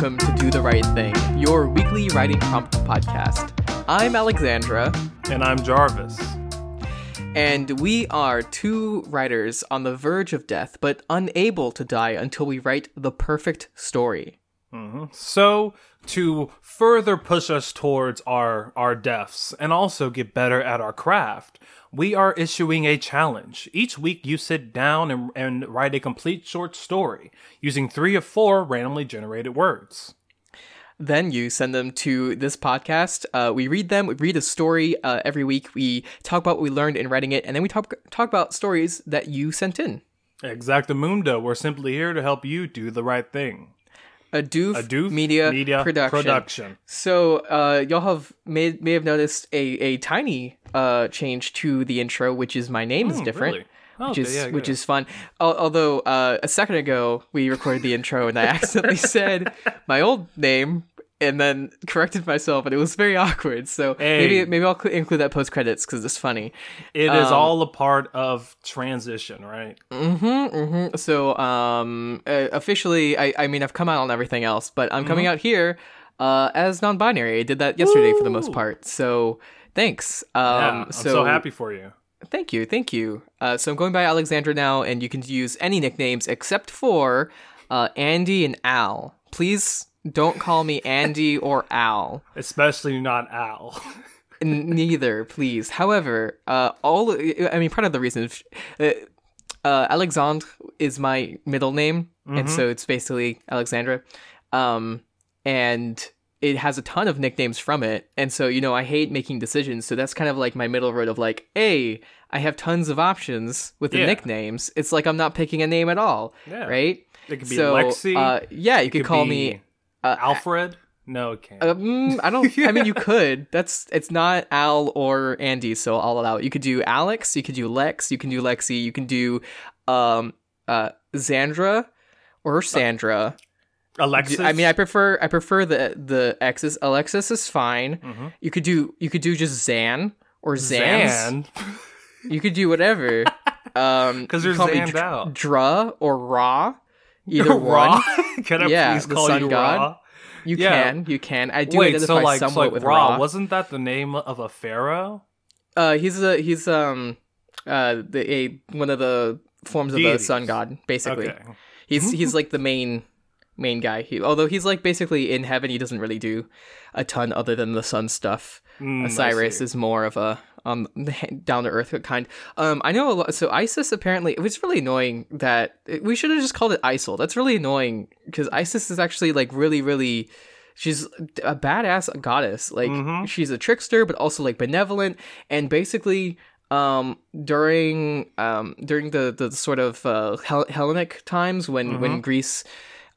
welcome to Do the Right Thing, your weekly writing prompt podcast. I'm Alexandra, And I'm Jarvis. and we are two writers on the verge of death, but unable to die until we write the perfect story. So, to further push us towards our, our deaths and also get better at our craft, we are issuing a challenge. Each week, you sit down and, and write a complete short story using three of four randomly generated words. Then you send them to this podcast. Uh, we read them. We read a story uh, every week. We talk about what we learned in writing it, and then we talk talk about stories that you sent in. Exactamundo, we're simply here to help you do the right thing. A doof, A doof media, media production. production. So uh, y'all have may may have noticed a a tiny uh change to the intro, which is my name is different. really? Oh, Which is yeah, which is fun. Al- although uh, a second ago we recorded the intro and I accidentally said my old name and then corrected myself and it was very awkward. So Hey. maybe maybe I'll cl- include that post credits because it's funny. It is Um, all a part of transition, right? Mm-hmm, So um, uh, officially, I I mean I've come out on everything else, but I'm coming out here uh, as non-binary. I did that yesterday for the most part. So thanks. Um, Yeah, I'm so, so happy for you. Thank you, thank you. Uh, so I'm going by Alexandra now, and you can use any nicknames except for uh, Andy and Al. Please don't call me Andy or Al. Especially not Al. N- Neither, please. However, uh, all I mean, part of the reason, uh, uh, Alexander is my middle name, and so it's basically Alexandra, um, and it has a ton of nicknames from it, and so you know I hate making decisions, so that's kind of like my middle road of like, hey, I have tons of options with the Yeah. nicknames. It's like I'm not picking a name at all, Yeah. right? It could be so, Lexi. uh, yeah, you could, could call be me uh, Alfred? No, it can't. uh, mm, I don't. I mean, you could. That's. It's not Al or Andy, so I'll allow it. You could do Alex. You could do Lex. You can do Lexi. You can do, um, uh, Xandra, or Sandra. Alexis. I mean, I prefer. I prefer the the X's. Alexis is fine. Mhm. You could do. You could do just Zan or Zans. Zan. You could do whatever. Um, 'Cause you you're Zanned Dr- out. Dra or Ra. Either Ra. one. Can I Yeah, please the call sun you god. Ra? You Yeah. can. You can. I do Wait, identify so like, so somewhat like with Ra, Ra. wasn't that the name of a pharaoh? Uh, he's a he's um uh the a one of the forms of the sun god basically. Okay. He's he's like the main main guy. He, although he's like basically in heaven, he doesn't really do a ton other than the sun stuff. Mm, Osiris is more of a um down to earth kind. Um, I know a lot. So Isis apparently it was really annoying that we should have just called it ISIL. That's really annoying because Isis is actually like really really. She's a badass goddess. Like Mhm. she's a trickster, but also like benevolent. And basically, um, during um during the the sort of uh, Hel- Hellenic times when when Greece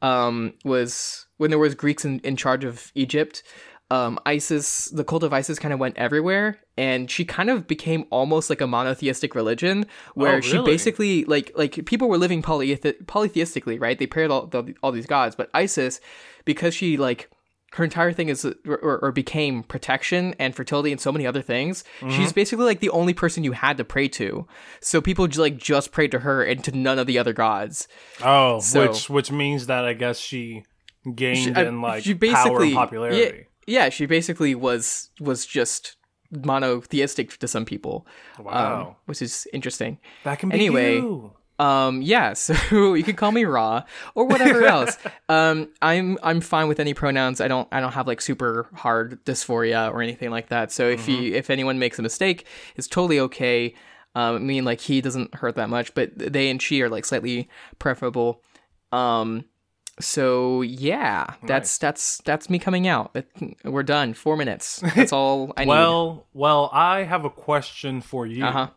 um was when there was Greeks in, in charge of Egypt, um, Isis, the cult of Isis, kind of went everywhere, and she kind of became almost like a monotheistic religion, where Oh, she basically like like people were living polythe- polytheistically, right? They prayed all the, all these gods, but Isis, because she like her entire thing is or, or became protection and fertility and so many other things. Mm-hmm. She's basically like the only person you had to pray to. So people like just prayed to her and to none of the other gods. Oh, So- which which means that I guess she gained She- uh, in like she power basically- and popularity. Yeah, she basically was was just monotheistic to some people. um, Wow. which is interesting. that can be anyway, you. Um, yeah, so you can call me Ra or whatever else. Um, I'm I'm fine with any pronouns. I don't I don't have like super hard dysphoria or anything like that. So if you if anyone makes a mistake, it's totally okay. Um, I mean like he doesn't hurt that much, but they and she are like slightly preferable. Um, so yeah, that's that's that's me coming out. We're done. Four minutes. That's all I need. Well, well, I have a question for you. uh huh.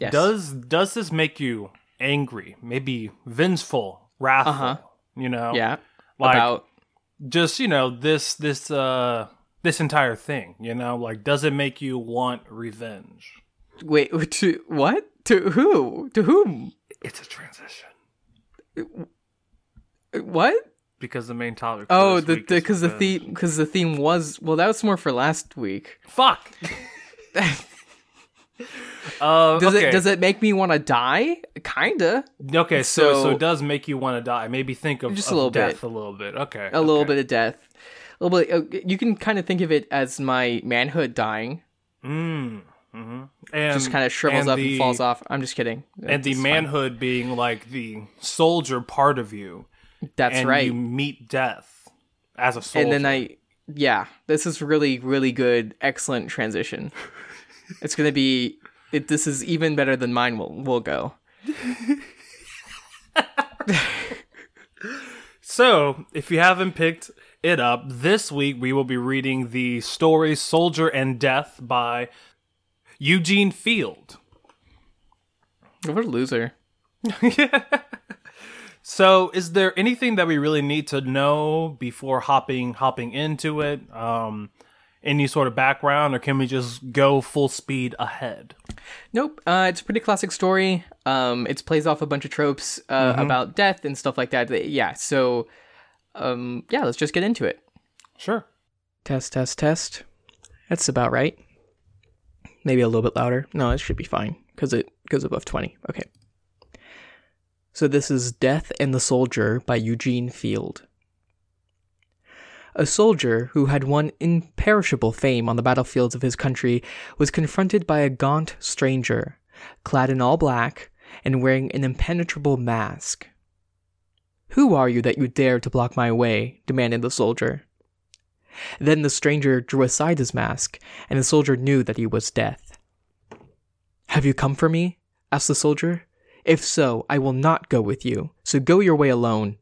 Yes. Does does this make you angry? Maybe vengeful, wrathful? Uh-huh. You know, yeah like about just you know this this uh this entire thing. You know, like does it make you want revenge? wait to what to who to whom It's a transition what because the main topic. Oh, the because the revenge. theme because the theme was well that was more for last week. Fuck. Uh, Does okay. it does it make me want to die? Kinda. okay, so, so so- it does make you want to die. Maybe think of Just a of little death bit. a little bit. Okay, A little bit of death. A little bit. uh, You can kind of think of it as my manhood dying. Mm, hmm And Just kind of shrivels and up the- and falls off. I'm just kidding. And the It's fine. manhood being like the soldier part of you, That's and right. you meet death as a soldier. and then I, yeah, this is really, really good, excellent transition. it's gonna be. It, this is even better than mine will will go. So, if you haven't picked it up, this week we will be reading the story Soldier and Death by Eugene Field. What a loser. So, is there anything that we really need to know before hopping hopping into it? Um, any sort of background, or can we just go full speed ahead? Nope. Uh, it's a pretty classic story. Um, it plays off a bunch of tropes uh, about death and stuff like that. Yeah. So, um, yeah, let's just get into it. Sure. Test, test, test. That's about right. Maybe a little bit louder. No, it should be fine because it goes above 20. Okay. So this is Death and the Soldier by Eugene Field. A soldier who had won imperishable fame on the battlefields of his country was confronted by a gaunt stranger, clad in all black and wearing an impenetrable mask. Who are you that you dare to block my way? demanded the soldier. Then the stranger drew aside his mask, and the soldier knew that he was Death. Have you come for me? asked the soldier. If so, I will not go with you, so go your way alone.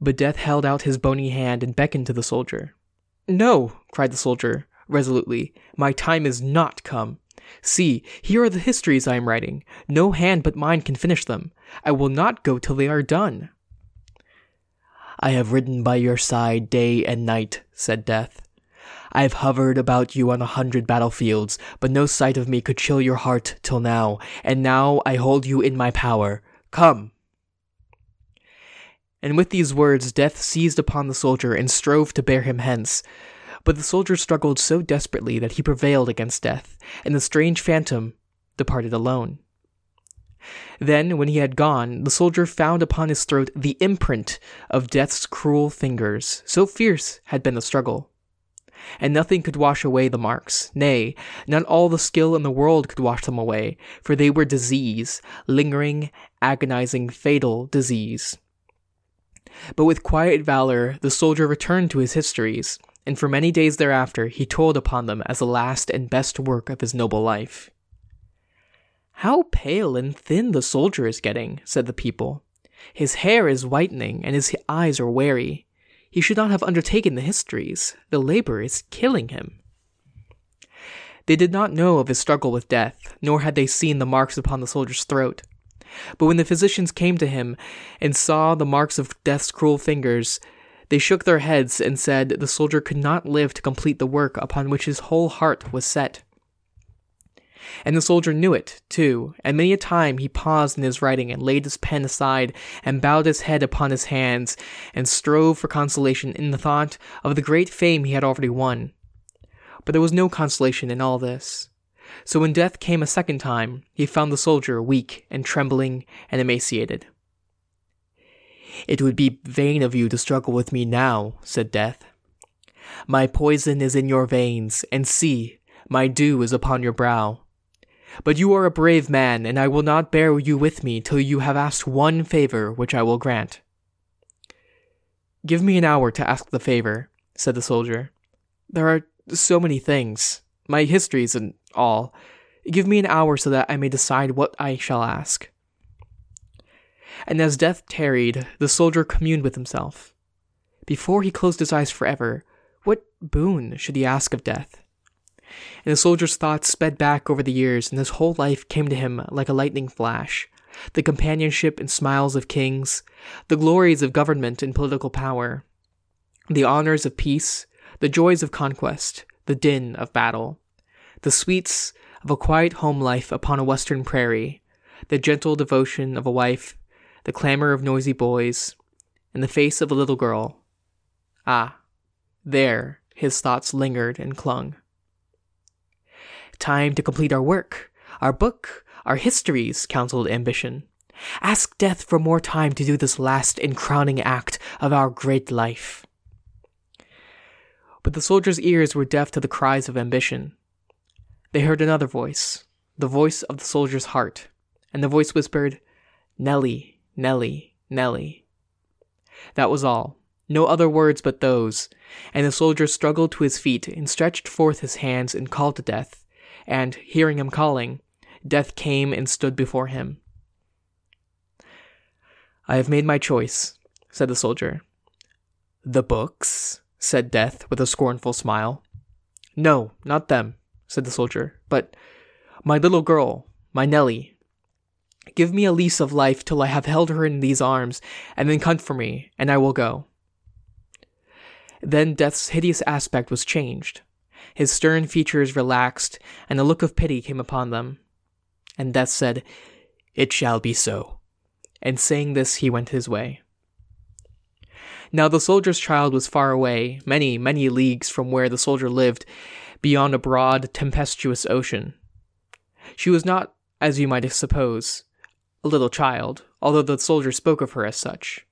But Death held out his bony hand and beckoned to the soldier. No, cried the soldier, resolutely, my time is not come. See, here are the histories I am writing. No hand but mine can finish them. I will not go till they are done. I have ridden by your side day and night, said Death. I have hovered about you on a hundred battlefields, but no sight of me could chill your heart till now, and now I hold you in my power. Come! And with these words, Death seized upon the soldier and strove to bear him hence. But the soldier struggled so desperately that he prevailed against Death, and the strange phantom departed alone. Then, when he had gone, the soldier found upon his throat the imprint of Death's cruel fingers, so fierce had been the struggle. And nothing could wash away the marks, nay, not all the skill in the world could wash them away, for they were disease, lingering, agonizing, fatal disease. But with quiet valor, the soldier returned to his histories, and for many days thereafter he toiled upon them as the last and best work of his noble life. How pale and thin the soldier is getting, said the people. His hair is whitening, and his eyes are wary. He should not have undertaken the histories. The labor is killing him. They did not know of his struggle with death, nor had they seen the marks upon the soldier's throat. But when the physicians came to him and saw the marks of death's cruel fingers, they shook their heads and said the soldier could not live to complete the work upon which his whole heart was set. And the soldier knew it, too, and many a time he paused in his writing and laid his pen aside and bowed his head upon his hands and strove for consolation in the thought of the great fame he had already won. But there was no consolation in all this. So when death came a second time, he found the soldier weak and trembling and emaciated. It would be vain of you to struggle with me now, said Death. My poison is in your veins, and see, my dew is upon your brow. But you are a brave man, and I will not bear you with me till you have asked one favor which I will grant. Give me an hour to ask the favor, said the soldier. There are so many things, my histories and all. Give me an hour so that I may decide what I shall ask. And as death tarried, the soldier communed with himself. Before he closed his eyes forever, what boon should he ask of death? And the soldier's thoughts sped back over the years, and his whole life came to him like a lightning flash. The companionship and smiles of kings, the glories of government and political power, the honors of peace, the joys of conquest, the din of battle, the sweets of a quiet home life upon a western prairie, the gentle devotion of a wife, the clamor of noisy boys, and the face of a little girl. Ah, there his thoughts lingered and clung. Time to complete our work, our book, our histories, counseled Ambition. Ask Death for more time to do this last and crowning act of our great life. But the soldier's ears were deaf to the cries of ambition. They heard another voice, the voice of the soldier's heart, and the voice whispered, Nellie, Nelly, Nelly. That was all. No other words but those, and the soldier struggled to his feet and stretched forth his hands and called to Death, and, hearing him calling, Death came and stood before him. I have made my choice, said the soldier. The books? said Death with a scornful smile. No, not them, said the soldier, but my little girl, my Nellie. Give me a lease of life till I have held her in these arms, and then come for me, and I will go. Then Death's hideous aspect was changed. His stern features relaxed, and a look of pity came upon them. And Death said, It shall be so. And saying this, he went his way. Now the soldier's child was far away, many, many leagues from where the soldier lived, beyond a broad, tempestuous ocean. She was not, as you might suppose, a little child, although the soldier spoke of her as such.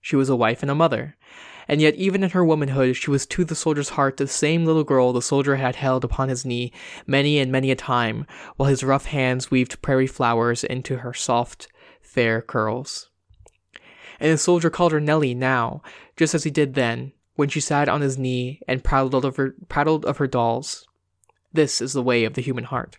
She was a wife and a mother, and yet even in her womanhood she was to the soldier's heart the same little girl the soldier had held upon his knee many and many a time, while his rough hands weaved prairie flowers into her soft, fair curls. And the soldier called her Nellie now, just as he did then, when she sat on his knee and prattled of her, prattled of her dolls. This is the way of the human heart.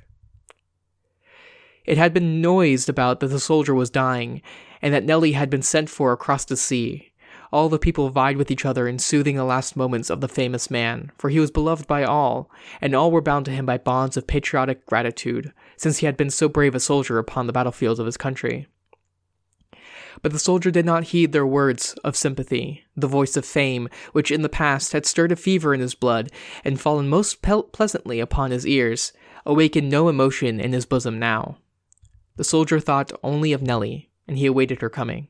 It had been noised about that the soldier was dying, and that Nellie had been sent for across the sea, all the people vied with each other in soothing the last moments of the famous man, for he was beloved by all, and all were bound to him by bonds of patriotic gratitude, since he had been so brave a soldier upon the battlefields of his country. But the soldier did not heed their words of sympathy. The voice of fame, which in the past had stirred a fever in his blood and fallen most pe- pleasantly upon his ears, awakened no emotion in his bosom now. The soldier thought only of Nellie, and he awaited her coming.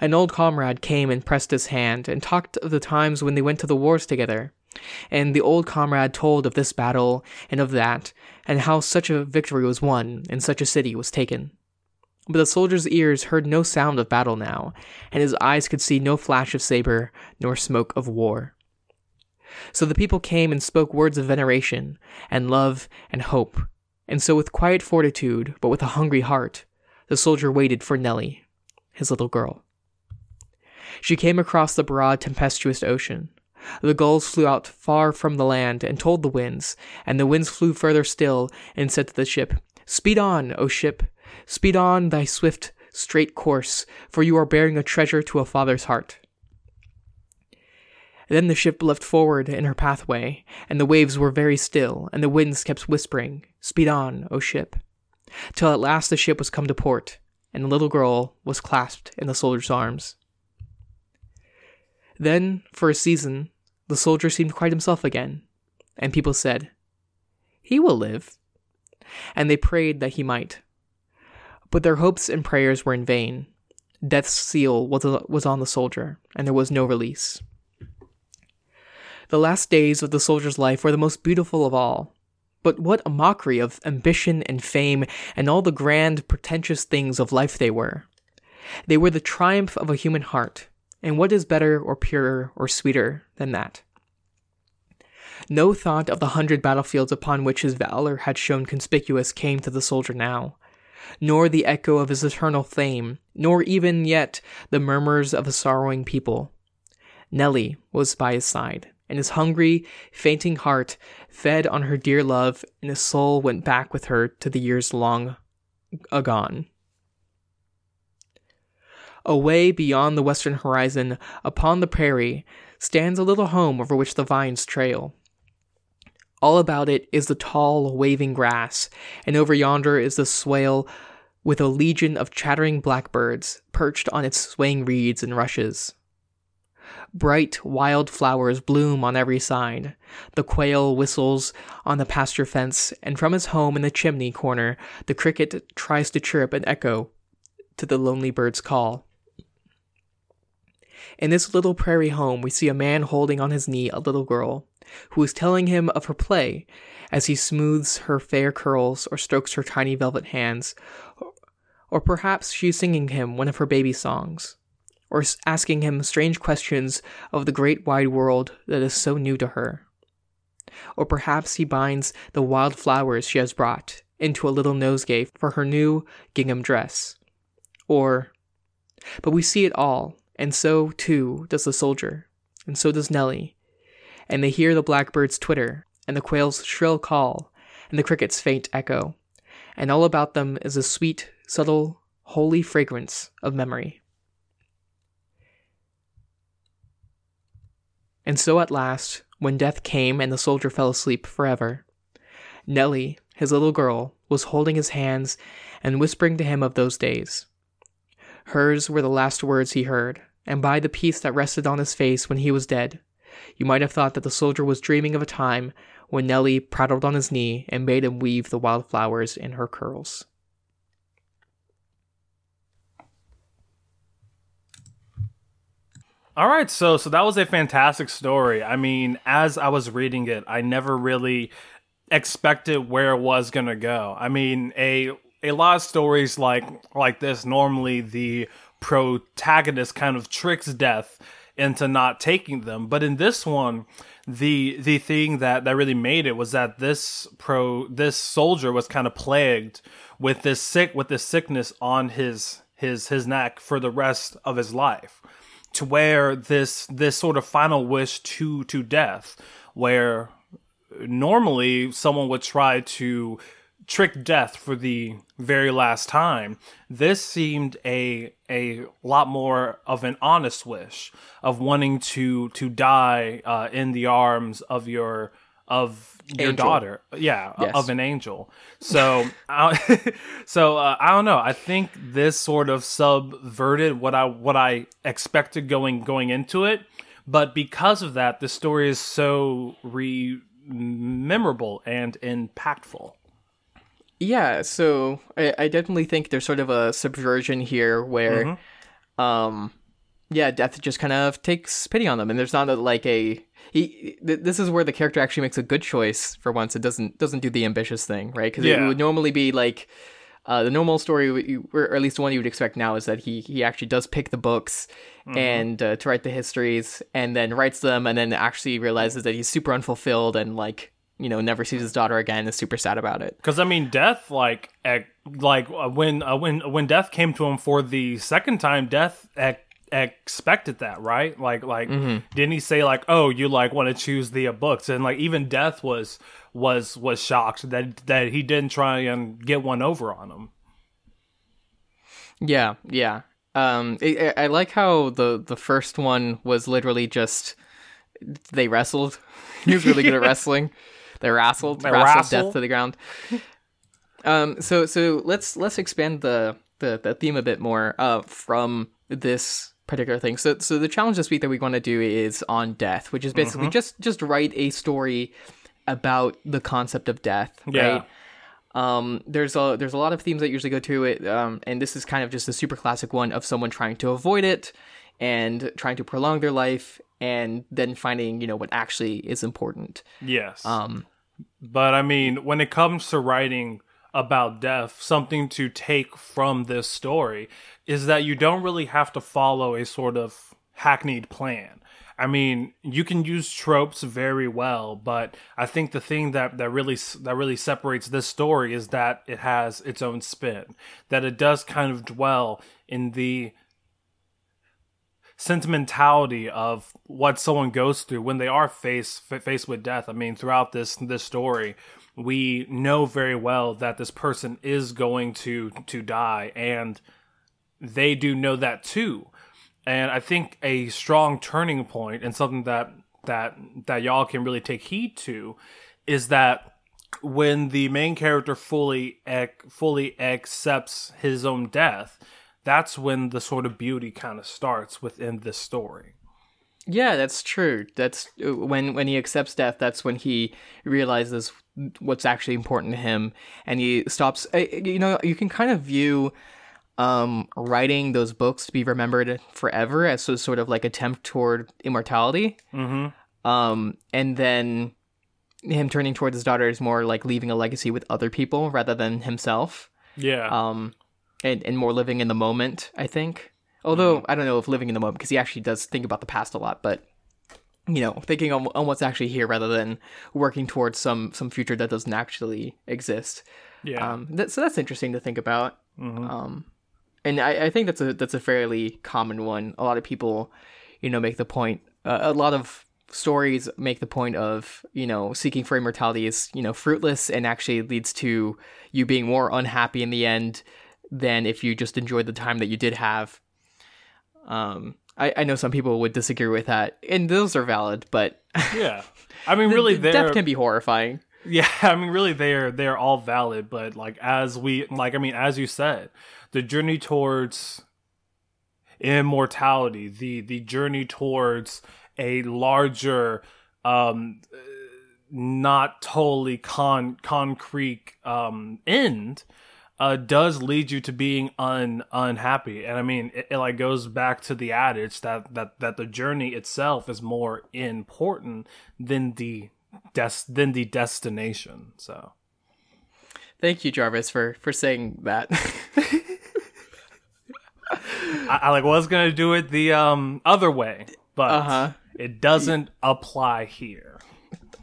An old comrade came and pressed his hand, and talked of the times when they went to the wars together. And the old comrade told of this battle and of that, and how such a victory was won and such a city was taken. But the soldier's ears heard no sound of battle now, and his eyes could see no flash of saber nor smoke of war. So the people came and spoke words of veneration, and love, and hope, and so with quiet fortitude, but with a hungry heart, the soldier waited for Nellie, his little girl. She came across the broad, tempestuous ocean. The gulls flew out far from the land and told the winds, and the winds flew further still and said to the ship, Speed on, O ship, speed on thy swift, straight course, for you are bearing a treasure to a father's heart. Then the ship left forward in her pathway, and the waves were very still, and the winds kept whispering, Speed on, O ship, till at last the ship was come to port, and the little girl was clasped in the soldier's arms. Then, for a season, the soldier seemed quite himself again, and people said, He will live. And they prayed that he might. But their hopes and prayers were in vain. Death's seal was, uh, was on the soldier, and there was no release. The last days of the soldier's life were the most beautiful of all. But what a mockery of ambition and fame and all the grand, pretentious things of life they were. They were the triumph of a human heart, and what is better or purer or sweeter than that? No thought of the hundred battlefields upon which his valor had shown conspicuous came to the soldier now, nor the echo of his eternal fame, nor even yet the murmurs of a sorrowing people. Nellie was by his side, and his hungry, fainting heart fed on her dear love, and his soul went back with her to the years long agone. Away beyond the western horizon, upon the prairie, stands a little home over which the vines trail. All about it is the tall, waving grass, and over yonder is the swale with a legion of chattering blackbirds perched on its swaying reeds and rushes. Bright, wild flowers bloom on every side. The quail whistles on the pasture fence, and from his home in the chimney corner, the cricket tries to chirp an echo to the lonely bird's call. In this little prairie home, we see a man holding on his knee a little girl, who is telling him of her play as he smooths her fair curls or strokes her tiny velvet hands, or perhaps she is singing him one of her baby songs, or asking him strange questions of the great wide world that is so new to her. Or perhaps he binds the wild flowers she has brought into a little nosegay for her new gingham dress. Or, but we see it all, and so, too, does the soldier, and so does Nellie, and they hear the blackbird's twitter, and the quail's shrill call, and the cricket's faint echo, and all about them is a sweet, subtle, holy fragrance of memory. And so at last, when death came and the soldier fell asleep forever, Nellie, his little girl, was holding his hands and whispering to him of those days. Hers were the last words he heard, and by the peace that rested on his face when he was dead, you might have thought that the soldier was dreaming of a time when Nellie prattled on his knee and made him weave the wild flowers in her curls. All right, so so that was a fantastic story. I mean, as I was reading it, I never really expected where it was going to go. I mean, a a lot of stories like like this normally the protagonist kind of tricks death into not taking them, but in this one, the the thing that that really made it was that this pro this soldier was kind of plagued with this sick with this sickness on his his his neck for the rest of his life to where this this sort of final wish to to death where normally someone would try to trick death for the very last time. This seemed a a lot more of an honest wish of wanting to to die uh, in the arms of your of your Angel. daughter. Yeah Yes. of an angel. So I, so uh, i don't know. I think this sort of subverted what i what i expected going going into it. But because of that the story is so re memorable and impactful Yeah, so I, I definitely think there's sort of a subversion here where, um, yeah, Death just kind of takes pity on them, and there's not a, like a he. Th- this is where the character actually makes a good choice for once. It doesn't doesn't do the ambitious thing, right? Because it would normally be like. Uh, the normal story, or at least the one you would expect now, is that he he actually does pick the books and uh, to write the histories, and then writes them, and then actually realizes that he's super unfulfilled and like you know never sees his daughter again, is super sad about it. Because I mean, death like ec- like uh, when uh, when when death came to him for the second time, death ec- expected that, right? Like like didn't he say like, oh, you like want to choose the uh, books, and like even death was was was shocked that that he didn't try and get one over on him. Yeah, yeah. Um, I, I I like how the the first one was literally just they wrestled. he was really good at wrestling. They wrestled, They wrestled wrestle? death to the ground. Um, so so let's let's expand the the, the theme a bit more. Uh, from this particular thing. So so the challenge this week that we want to do is on death, which is basically just just write a story about the concept of death, Yeah. right? Um, there's a there's a lot of themes that usually go to it, um, and this is kind of just a super classic one of someone trying to avoid it and trying to prolong their life, and then finding you know what actually is important. Yes. Um, But I mean, when it comes to writing about death, something to take from this story is that you don't really have to follow a sort of hackneyed plan. I mean, you can use tropes very well, but I think the thing that that really that really separates this story is that it has its own spin. That it does kind of dwell in the sentimentality of what someone goes through when they are faced faced with death. I mean, throughout this this story, we know very well that this person is going to to die, and they do know that too. And I think a strong turning point and something that that that y'all can really take heed to is that when the main character fully ac- fully accepts his own death, that's when the sort of beauty kind of starts within this story. yeah, that's true. That's uh, when when he accepts death. That's when he realizes what's actually important to him, and he stops. uh, You know, you can kind of view um, writing those books to be remembered forever as a sort of like attempt toward immortality. Mm-hmm. Um, and then him turning towards his daughter is more like leaving a legacy with other people rather than himself. Yeah. Um, and, and more living in the moment, I think. Although I don't know if living in the moment because he actually does think about the past a lot, but you know, thinking on, on what's actually here rather than working towards some some future that doesn't actually exist. yeah. Um, that, so that's interesting to think about. Mhm. Um, and I, I think that's a that's a fairly common one. A lot of people, you know, make the point. Uh, a lot of stories make the point of you know seeking for immortality is you know fruitless and actually leads to you being more unhappy in the end than if you just enjoyed the time that you did have. Um, I, I know some people would disagree with that, and those are valid, but yeah. I mean, really, death they're can be horrifying. Yeah, I mean, really, they're they're all valid, but like as we like, I mean, as you said, the journey towards immortality, the the journey towards a larger, um, not totally con concrete um end, uh, does lead you to being un unhappy, and I mean, it, it like goes back to the adage that that that the journey itself is more important than the des- than the destination. So Thank you, Jarvis, for for saying that. I, I like was gonna do it the um other way, but Uh-huh. it doesn't apply here.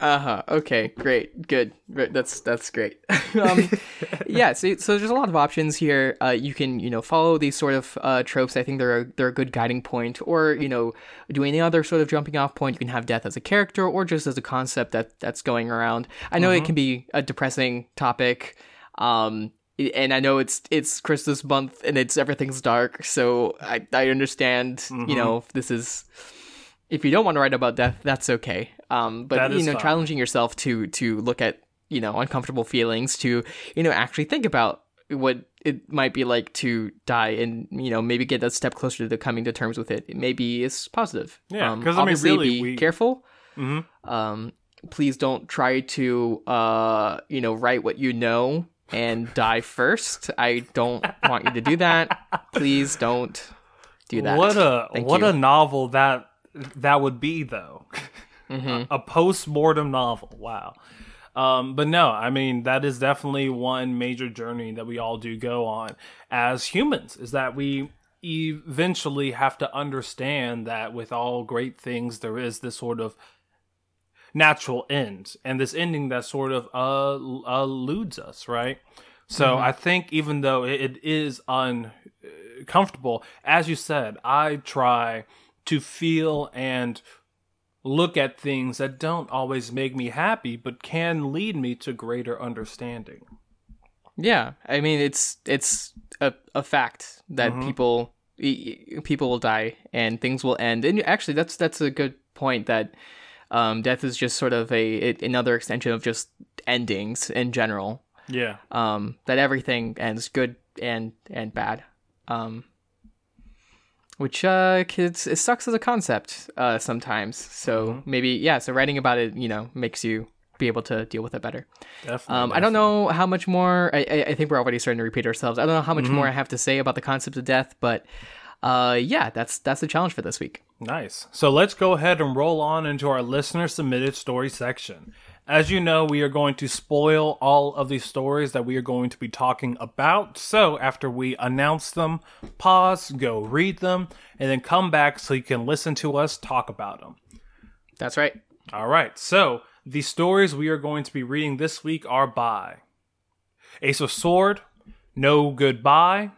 Uh huh. Okay. Great. Good. That's that's great. um, yeah. So, so there's a lot of options here. Uh, you can you know follow these sort of uh, tropes. I think they're a, they're a good guiding point. Or you know do any other sort of jumping off point. You can have death as a character or just as a concept that that's going around. I know it can be a depressing topic. Um, and I know it's it's Christmas month and it's everything's dark. So I I understand. You know this is if you don't want to write about death, that's okay. Um, but That you know, fine. challenging yourself to to look at you know uncomfortable feelings, to you know actually think about what it might be like to die, and you know maybe get a step closer to coming to terms with it. Maybe it's positive. Yeah, Um, 'cause, I mean, really, be we- careful. Mhm. Um, please don't try to uh you know write what you know and die first. I don't want you to do that. Please don't do that. What a Thank what you. a novel that that would be though. Mm-hmm. a post mortem novel. Wow. Um, but no, I mean that is definitely one major journey that we all do go on as humans. Is that we eventually have to understand that with all great things there is this sort of natural end and this ending that sort of uh, eludes us, right? So I think even though it, it is uncomfortable, as you said, I try to feel and look at things that don't always make me happy, but can lead me to greater understanding. Yeah, I mean it's it's a, a fact that Mm-hmm. people people will die and things will end. And actually, that's that's a good point that um, death is just sort of a it, another extension of just endings in general. Yeah. Um, that everything ends good and and bad. Um, which uh, kids it sucks as a concept uh, sometimes. So Mm-hmm. maybe yeah. So writing about it, you know, makes you be able to deal with it better. Definitely. Um, I don't know how much more. I, I, I think we're already starting to repeat ourselves. I don't know how much Mm-hmm. more I have to say about the concept of death, but uh, yeah, that's that's the challenge for this week. Nice. So let's go ahead and roll on into our listener submitted story section. As you know, we are going to spoil all of these stories that we are going to be talking about. So after we announce them, pause, go read them, and then come back so you can listen to us talk about them. That's right. All right. So the stories we are going to be reading this week are by Ace of Sword, No Goodbye,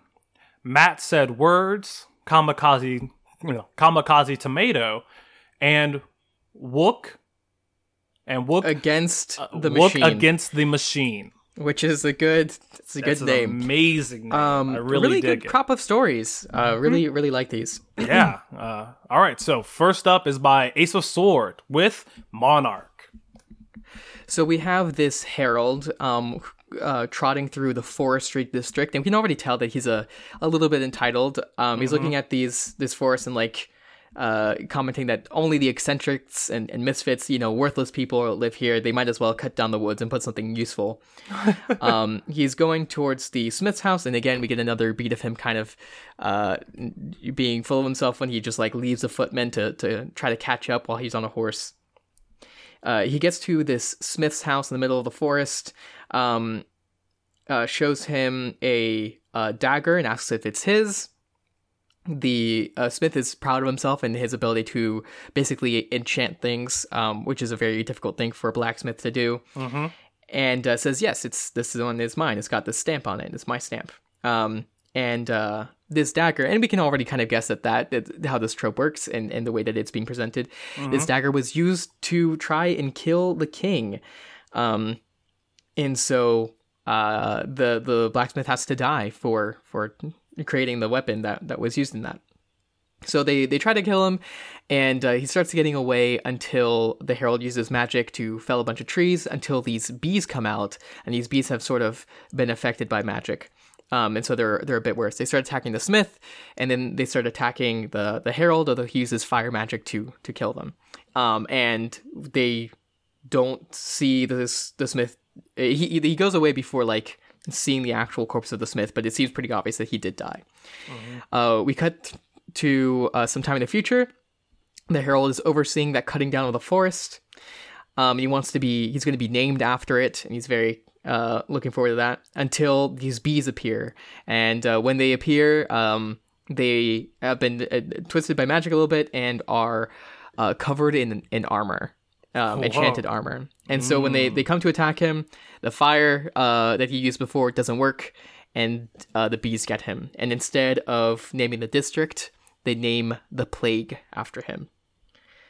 Matt Said Words, Kamikaze, you know, Kamikaze Tomato, and Wook, and Wook, Against the Wook machine, against the machine. which is a good, it's a That's good an name. amazing name. Um, I really, really good it. crop of stories. Uh, really, really like these. yeah. Uh, all right. So first up is by Ace of Sword with Monarch. So we have this herald um, uh, trotting through the forestry district, and we can already tell that he's a, a little bit entitled. Um, He's looking at these this forest and like uh, commenting that only the eccentrics and, and misfits, you know, worthless people live here. They might as well cut down the woods and put something useful. um, he's going towards the Smith's house, and again, we get another beat of him kind of uh, being full of himself when he just like leaves the footmen to, to try to catch up while he's on a horse. Uh, he gets to this Smith's house in the middle of the forest, um, uh, shows him a, a dagger and asks if it's his the uh, Smith is proud of himself and his ability to basically enchant things, um, which is a very difficult thing for a blacksmith to do. Mm-hmm. And uh, says, "Yes, it's this one is mine. It's got this stamp on it. It's my stamp." Um, and uh, this dagger, and we can already kind of guess at that, that how this trope works and, and the way that it's being presented. Mm-hmm. This dagger was used to try and kill the king, um, and so uh, the the blacksmith has to die for for creating the weapon that, that was used in that. So they, they try to kill him, and uh, he starts getting away until the Herald uses magic to fell a bunch of trees until these bees come out, and these bees have sort of been affected by magic. Um, and so they're they're a bit worse. They start attacking the Smith, and then they start attacking the the Herald, although he uses fire magic to to kill them. Um, and they don't see this the Smith. He he goes away before like seeing the actual corpse of the Smith, but it seems pretty obvious that he did die. Mm-hmm. Uh, we cut to uh, some time in the future. The Herald is overseeing that cutting down of the forest. Um, he wants to be, he's going to be named after it, and he's very uh, looking forward to that until these bees appear. And uh, when they appear, um, they have been uh, twisted by magic a little bit and are uh, covered in, in armor um, enchanted armor. And so when they, they come to attack him, the fire uh, that he used before doesn't work, and uh, the bees get him. And instead of naming the district, they name the plague after him.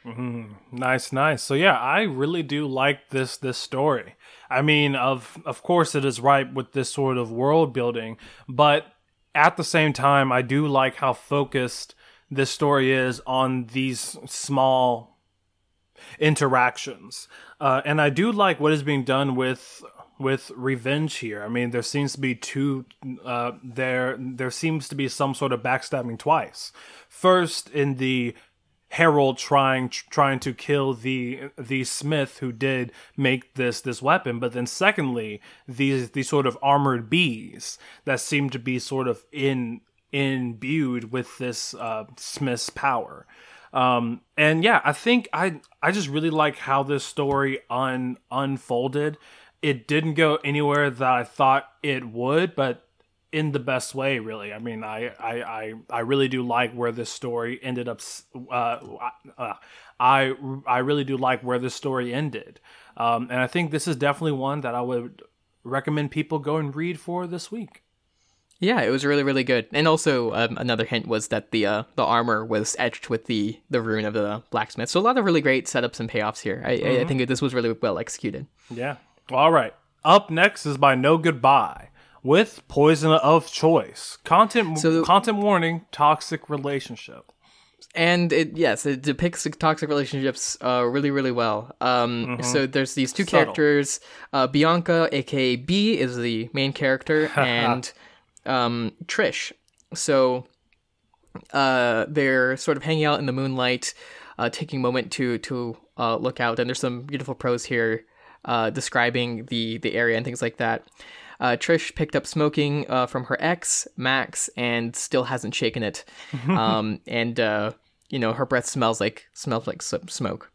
Mm-hmm. Nice, nice. So yeah, I really do like this this story. I mean, of of course, it is ripe with this sort of world building, but at the same time, I do like how focused this story is on these small interactions. Uh, and I do like what is being done with with revenge here. I mean, there seems to be two. Uh, there there seems to be some sort of backstabbing twice. First, in the Herald trying trying to kill the the Smith who did make this this weapon, but then secondly, these these sort of armored bees that seem to be sort of in imbued with this uh, Smith's power. Um, and yeah, I think I I just really like how this story un unfolded. It didn't go anywhere that I thought it would, but in the best way, really. I mean, I I I, I really do like where this story ended up. Uh, uh, I I really do like where this story ended, um, and I think this is definitely one that I would recommend people go and read for this week. Yeah, it was really really good. And also um, another hint was that the uh, the armor was etched with the the rune of the blacksmith. So a lot of really great setups and payoffs here. I, mm-hmm. I think this was really well executed. Yeah. All right. Up next is by No Goodbye with Poison of Choice. Content so, content warning: toxic relationship. And it yes, it depicts toxic relationships uh, really really well. Um, mm-hmm. So there's these two Subtle. characters. Uh, Bianca, aka B, is the main character, and um, Trish. So uh, they're sort of hanging out in the moonlight, uh, taking a moment to to uh, look out, and there's some beautiful prose here uh, describing the the area and things like that. Uh, Trish picked up smoking uh, from her ex Max and still hasn't shaken it, um, and uh, you know her breath smells like smells like smoke,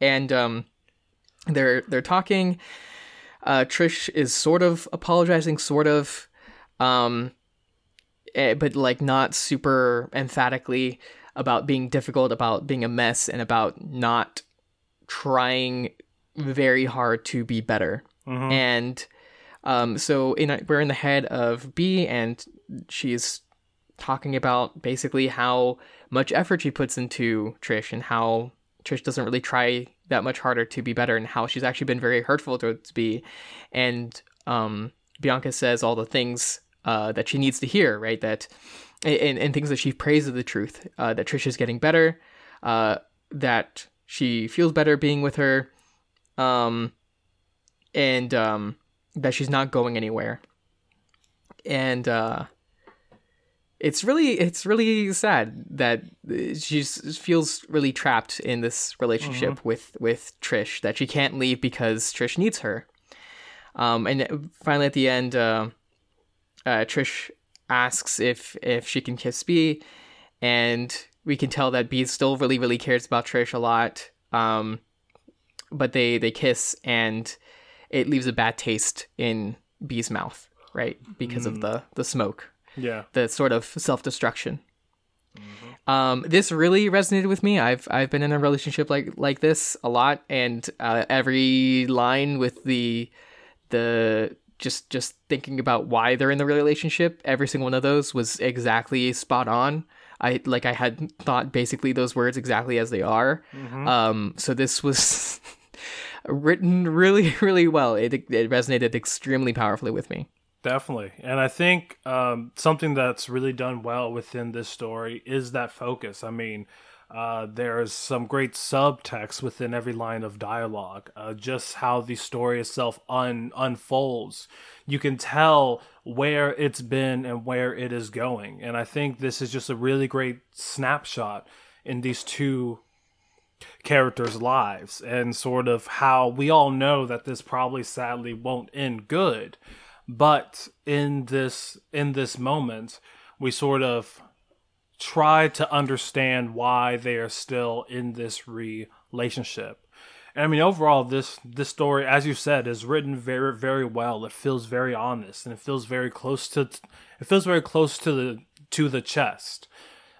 and um, they're they're talking. Uh, Trish is sort of apologizing, sort of um, eh, but like not super emphatically about being difficult, about being a mess, and about not trying very hard to be better. Mm-hmm. And um, so in we're in the head of B, and she's talking about basically how much effort she puts into Trish and how Trish doesn't really try that much harder to be better, and how she's actually been very hurtful towards B. And um, Bianca says all the things uh, that she needs to hear, right? That and, and things that she praises the truth, uh, that Trisha's getting better, uh, that she feels better being with her, um, and um, that she's not going anywhere. And uh, it's really it's really sad that she feels really trapped in this relationship mm-hmm. with with Trish that she can't leave because Trish needs her. Um, and finally at the end, uh, uh, Trish asks if if she can kiss B, and we can tell that B still really really cares about Trish a lot. Um, but they they kiss and it leaves a bad taste in B's mouth, right? Because mm. of the the smoke yeah. The sort of self destruction. Mm-hmm. Um, this really resonated with me. I've I've been in a relationship like like this a lot, and uh, every line with the the just just thinking about why they're in the relationship, every single one of those was exactly spot on. I like I had thought basically those words exactly as they are. Mm-hmm. Um, so this was written really really well. It it resonated extremely powerfully with me. Definitely. And I think um, something that's really done well within this story is that focus. I mean, uh, there's some great subtext within every line of dialogue. Uh, just how the story itself un- unfolds, you can tell where it's been and where it is going. And I think this is just a really great snapshot in these two characters' lives and sort of how we all know that this probably sadly won't end good but in this in this moment we sort of try to understand why they are still in this relationship. And i mean overall this this story as you said is written very very well. It feels very honest and it feels very close to it feels very close to the to the chest.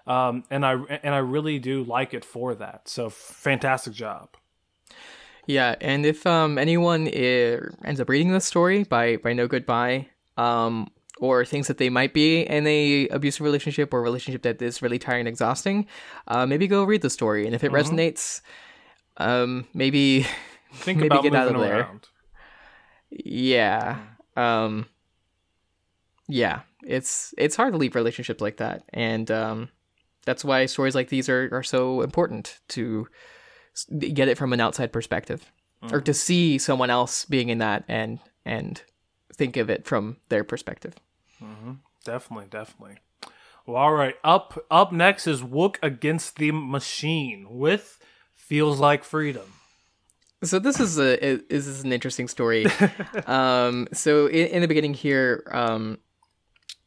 Um, and i and i really do like it for that. So fantastic job. Yeah, and if um, anyone ends up reading this story by by No Goodbye, um, or things that they might be in a abusive relationship or relationship that is really tiring and exhausting, uh, maybe go read the story, and if it mm-hmm. resonates, um, maybe think maybe about get out of there. Around. Yeah, um, yeah, it's it's hard to leave relationships like that, and um, that's why stories like these are are so important to get it from an outside perspective mm-hmm. or to see someone else being in that and and think of it from their perspective mm-hmm. definitely definitely well all right up up next is wook against the machine with feels like freedom so this is a this is an interesting story um so in, in, the beginning here um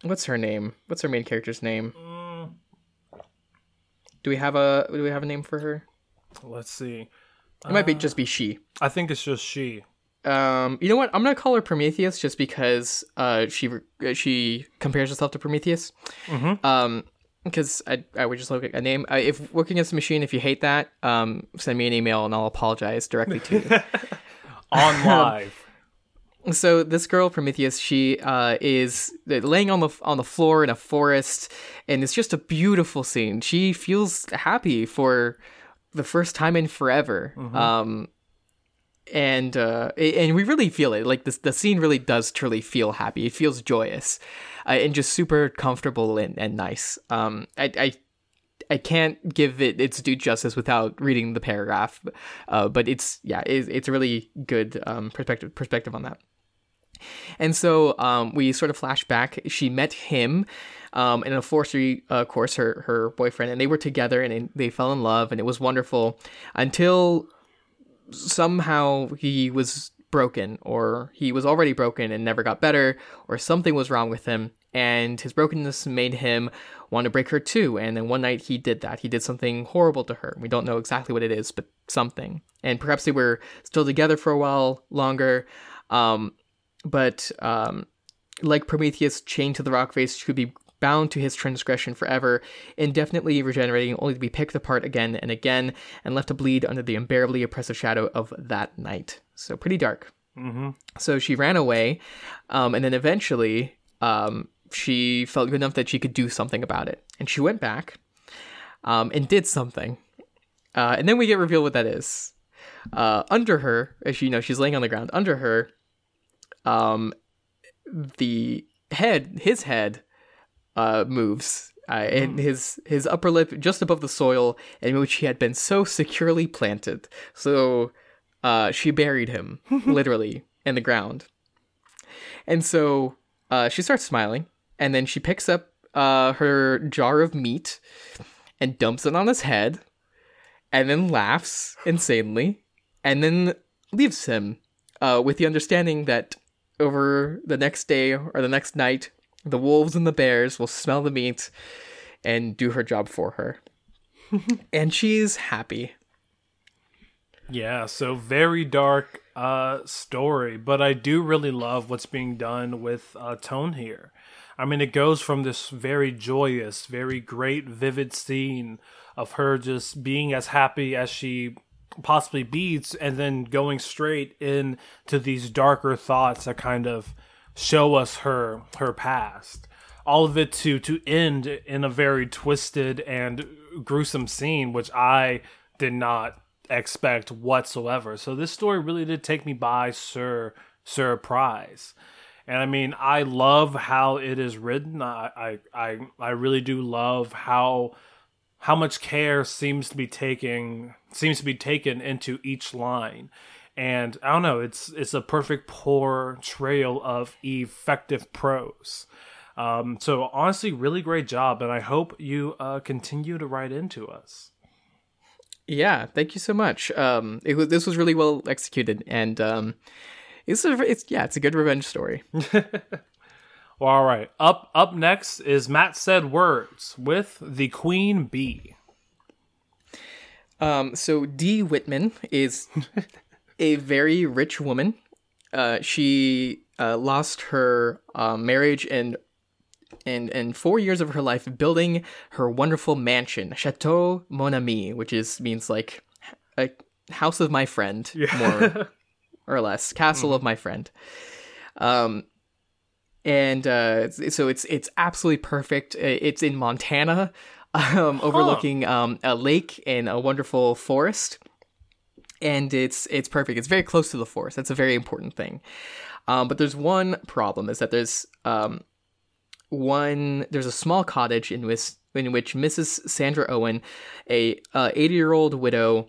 what's her name what's her main character's name mm. do we have a do we have a name for her Let's see. It might be just be she. I think it's just she. Um, you know what? I'm gonna call her Prometheus just because uh she she compares herself to Prometheus. Mm-hmm. Um, because I I would just look at a name. I, if Wook Against the Machine, if you hate that, um, send me an email and I'll apologize directly to you. On live. so this girl Prometheus, she uh, is laying on the on the floor in a forest, and it's just a beautiful scene. She feels happy for the first time in forever. Mm-hmm. Um, and uh, and we really feel it. Like this, the scene really does truly feel happy. It feels joyous, uh, and just super comfortable and, and nice. Um, I, I I can't give it its due justice without reading the paragraph, uh, but it's yeah, it's, it's a really good um, perspective perspective on that. And so um, we sort of flash back. She met him um, in a forestry uh, course, her her boyfriend, and they were together and they fell in love, and it was wonderful until somehow he was broken, or he was already broken and never got better, or something was wrong with him, and his brokenness made him want to break her too. And then one night he did that. He did something horrible to her. We don't know exactly what it is, but something. And perhaps they were still together for a while longer. Um, but um, like Prometheus chained to the rock face she could be bound to his transgression forever, indefinitely regenerating only to be picked apart again and again, and left to bleed under the unbearably oppressive shadow of that night. So pretty dark. Mm-hmm. So she ran away, um, and then eventually um, she felt good enough that she could do something about it, and she went back um, and did something. Uh, and then we get revealed what that is. Uh, under her, as you know, she's laying on the ground. Under her, um, the head, his head, uh, moves. Uh, and hmm. his his upper lip just above the soil in which he had been so securely planted. So uh, she buried him literally in the ground. And so uh, she starts smiling, and then she picks up uh, her jar of meat and dumps it on his head, and then laughs insanely, and then leaves him uh, with the understanding that over the next day or the next night, the wolves and the bears will smell the meat and do her job for her. and she's happy. Yeah, so very dark uh story, but I do really love what's being done with uh tone here. I mean, it goes from this very joyous, very great, vivid scene of her just being as happy as she possibly beats, and then going straight into these darker thoughts that kind of show us her her past. All of it to to end in a very twisted and gruesome scene, which I did not expect whatsoever. So this story really did take me by sur surprise. And I mean, I love how it is written. I, I, I, I really do love how how much care seems to be taking seems to be taken into each line and i don't know it's it's a perfect portrayal of effective prose um, so honestly really great job and i hope you uh, continue to write into us yeah thank you so much um, it was this was really well executed and um, it's a, it's yeah it's a good revenge story Well, all right. Up up next is Matt said words with the Queen Bee. Um, so Dee Whitman is a very rich woman. Uh, she uh, lost her uh, marriage and and and four years of her life building her wonderful mansion, Chateau Mon Ami, which is means like a house of my friend, yeah. more or less, castle mm. of my friend. Um, and uh, so it's it's absolutely perfect. It's in Montana, um, overlooking um, a lake and a wonderful forest, and it's it's perfect. It's very close to the forest. That's a very important thing. Um, but there's one problem: is that there's um, one there's a small cottage in which in which Mrs. Sandra Owen, a 80 uh, year old widow,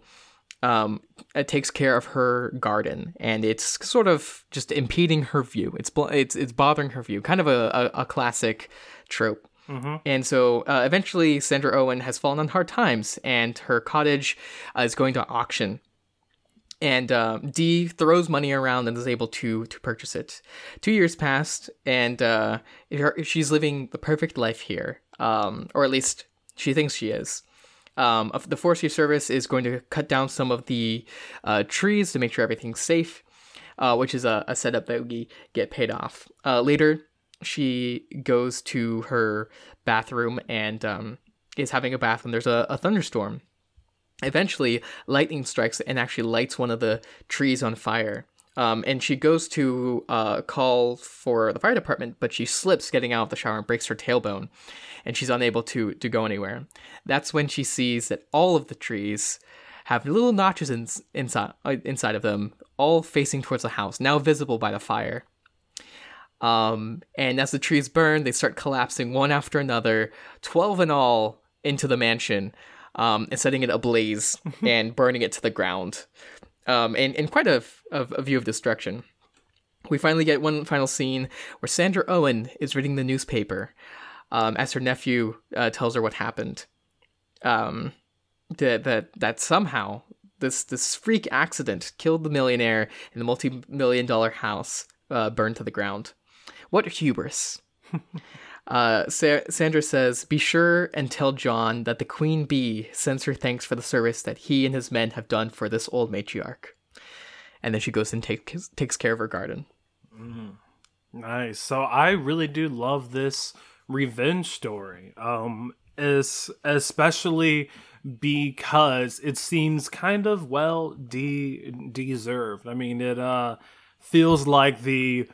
um, takes care of her garden, and it's sort of just impeding her view. It's it's it's bothering her view, kind of a a, a classic trope. Mm-hmm. And so uh, eventually, Sandra Owen has fallen on hard times, and her cottage uh, is going to auction. And Dee throws money around and is able to to purchase it. Two years passed, and uh, she's living the perfect life here, um, or at least she thinks she is. Um, the Forestry Service is going to cut down some of the uh, trees to make sure everything's safe, uh, which is a, a, setup that we get paid off. Uh, later, she goes to her bathroom and um, is having a bath when there's a, a thunderstorm. Eventually, lightning strikes and actually lights one of the trees on fire. Um, and she goes to uh, call for the fire department, but she slips getting out of the shower and breaks her tailbone and she's unable to to go anywhere. That's when she sees that all of the trees have little notches in, inside uh, inside of them, all facing towards the house, now visible by the fire. Um, and as the trees burn, they start collapsing one after another, twelve in all, into the mansion, um, and setting it ablaze and burning it to the ground. Um, and, and quite a, a, a view of destruction. We finally get one final scene where Sandra Owen is reading the newspaper um, as her nephew uh, tells her what happened. Um, that that that somehow this this freak accident killed the millionaire in the multi-million dollar house uh, burned to the ground. What hubris! uh, Sa- Sandra says, "Be sure and tell John that the queen bee sends her thanks for the service that he and his men have done for this old matriarch." And then she goes and takes takes care of her garden. Mm. Nice. So I really do love this revenge story. Um, is especially because it seems kind of well de- deserved. I mean, it uh feels like the